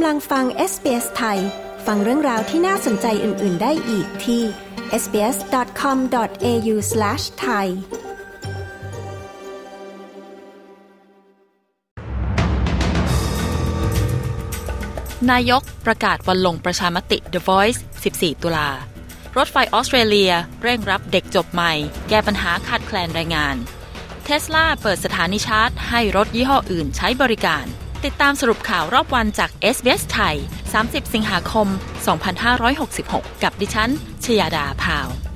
กำลังฟัง SBS ไทย ฟังเรื่องราวที่น่าสนใจอื่น ๆ ได้อีกที่ sbs.com.au/thai นายกประกาศวันลงประชามติ The Voice 14 ตุลา รถไฟออสเตรเลียเร่งรับเด็กจบใหม่ แก้ปัญหาขาดแคลนแรงงาน เทสลาเปิดสถานีชาร์จ ให้รถยี่ห้ออื่นใช้บริการ ติดตามสรุปข่าวรอบวันจาก SBS ไทย 30 สิงหาคม 2566 กับดิฉัน ชยาดาพาว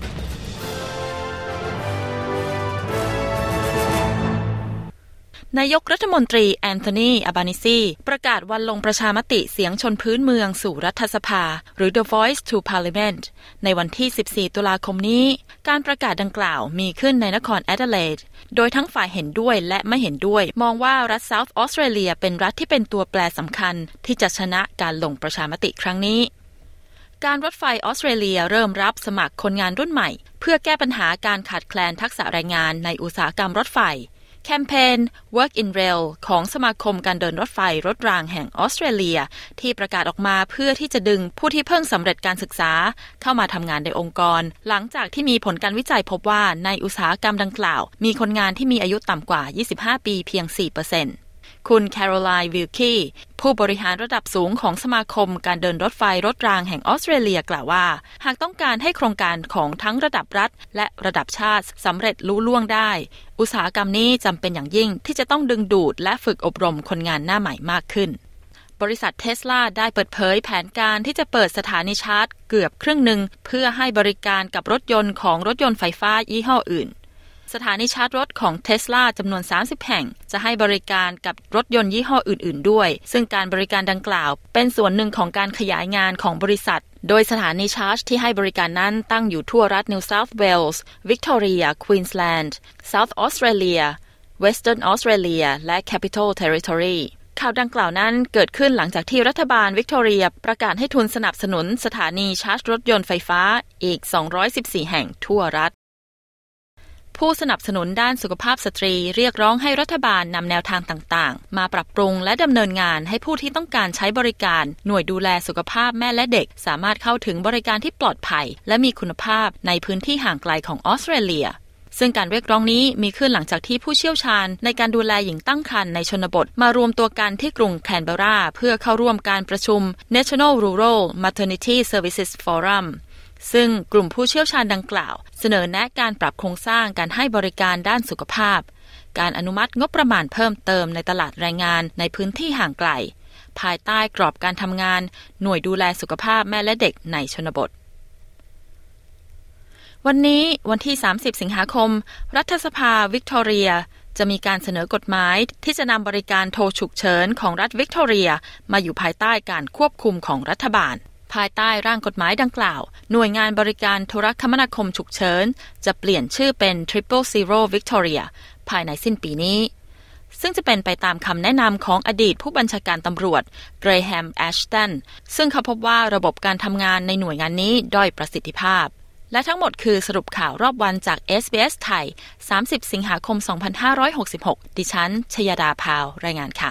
นายกรัฐมนตรีแอนโทนีอัลบานีซีประกาศวันลงประชามติเสียงชนพื้นเมืองสู่รัฐสภา หรือ The Voice to Parliament ในวันที่ 14 ตุลาคมนี้ การประกาศดังกล่าวมีขึ้นในนครแอดิเลดโดยทั้งฝ่ายเห็นด้วยและไม่เห็นด้วย มองว่ารัฐเซาท์ออสเตรเลียเป็นรัฐที่เป็นตัวแปรสำคัญ ที่จะชนะการลงประชามติครั้งนี้การรถไฟออสเตรเลียเริ่มรับสมัครคนงานรุ่นใหม่ เพื่อแก้ปัญหาการขาดแคลนทักษะแรงงานในอุตสาหกรรมรถไฟ แคมเปญ Work in Rail ของสมาคมการเดินรถไฟรถรางแห่งออสเตรเลีย ที่ประกาศออกมาเพื่อที่จะดึงผู้ที่เพิ่งสำเร็จการศึกษา เข้ามาทำงานในองค์กร หลังจากที่มีผลการวิจัยพบว่าในอุตสาหกรรมดังกล่าว มีคนงานที่มีอายุต่ำกว่า 25 ปีเพียง 4% คุณแคโรไลน์วิลคีผู้บริหารระดับสูงของสมาคมการเดินรถไฟรถรางแห่งออสเตรเลียกล่าวว่า หากต้องการให้โครงการของทั้งระดับรัฐ และระดับชาติสำเร็จลุล่วงได้ อุตสาหกรรมนี้จำเป็นอย่างยิ่งที่จะต้องดึงดูดและฝึกอบรมคนงานหน้าใหม่มากขึ้นบริษัทเทสลาได้เปิดเผยแผนการที่จะเปิดสถานีชาร์จเกือบครึ่งหนึ่ง เพื่อให้บริการกับรถยนต์ของรถยนต์ไฟฟ้ายี่ห้ออื่น สถานีชาร์จรถของเทสลาจำนวน 30 แห่ง จะให้บริการกับรถยนต์ยี่ห้ออื่น ๆ ด้วย ซึ่งการบริการดังกล่าว เป็นส่วนหนึ่งของการขยายงานของบริษัท โดยสถานีชาร์จที่ให้บริการนั้นตั้งอยู่ทั่วรัฐ New South Wales Victoria Queensland South Australia Western Australia และ Capital Territory ข่าวดังกล่าวนั้นเกิดขึ้นหลังจากที่รัฐบาลวิกตอเรียประกาศให้ทุนสนับสนุนสถานีชาร์จรถยนต์ไฟฟ้าอีก 214 แห่งทั่วรัฐ ผู้สนับสนุนด้านสุขภาพสตรี เรียกร้องให้รัฐบาลนำแนวทางต่างๆ มาปรับปรุงและดำเนินงานให้ผู้ที่ต้องการใช้บริการ หน่วยดูแลสุขภาพแม่และเด็ก สามารถเข้าถึงบริการที่ปลอดภัย และมีคุณภาพในพื้นที่ห่างไกลของออสเตรเลียซึ่งการเรียกร้องนี้มีขึ้นหลังจากที่ผู้เชี่ยวชาญ ในการดูแลหญิงตั้งครรภ์ในชนบท มารวมตัวกันที่กรุงแคนเบรา เพื่อเข้าร่วมการประชุม National Rural Maternity Services Forum ซึ่งกลุ่มผู้เชี่ยวชาญดังกล่าว เสนอแนะการปรับโครงสร้างการให้บริการด้านสุขภาพ การอนุมัติงบประมาณเพิ่มเติมในตลาดแรงงานในพื้นที่ห่างไกล ภายใต้กรอบการทำงาน หน่วยดูแลสุขภาพแม่และเด็กในชนบทวันนี้วันที่ 30 สิงหาคม รัฐสภาวิกตอเรีย จะมีการเสนอกฎหมายที่จะนำบริการโทรฉุกเฉินของรัฐวิกตอเรีย มาอยู่ภายใต้การควบคุมของรัฐบาล ภายใต้ร่างกฎหมายดังกล่าว หน่วยงานบริการโทรคมนาคมฉุกเฉิน จะเปลี่ยนชื่อเป็น Triple Zero Victoria ภายในสิ้นปีนี้ ซึ่งจะเป็นไปตามคำแนะนำของอดีตผู้บัญชาการตำรวจเกรแฮมแอชตันซึ่งเขาพบว่าระบบการทำงานในหน่วยงานนี้ด้อยประสิทธิภาพ และทั้งหมดคือสรุปข่าวรอบวันจาก SBS ไทย 30 สิงหาคม 2566 ดิฉัน ชยดาพาว รายงานค่ะ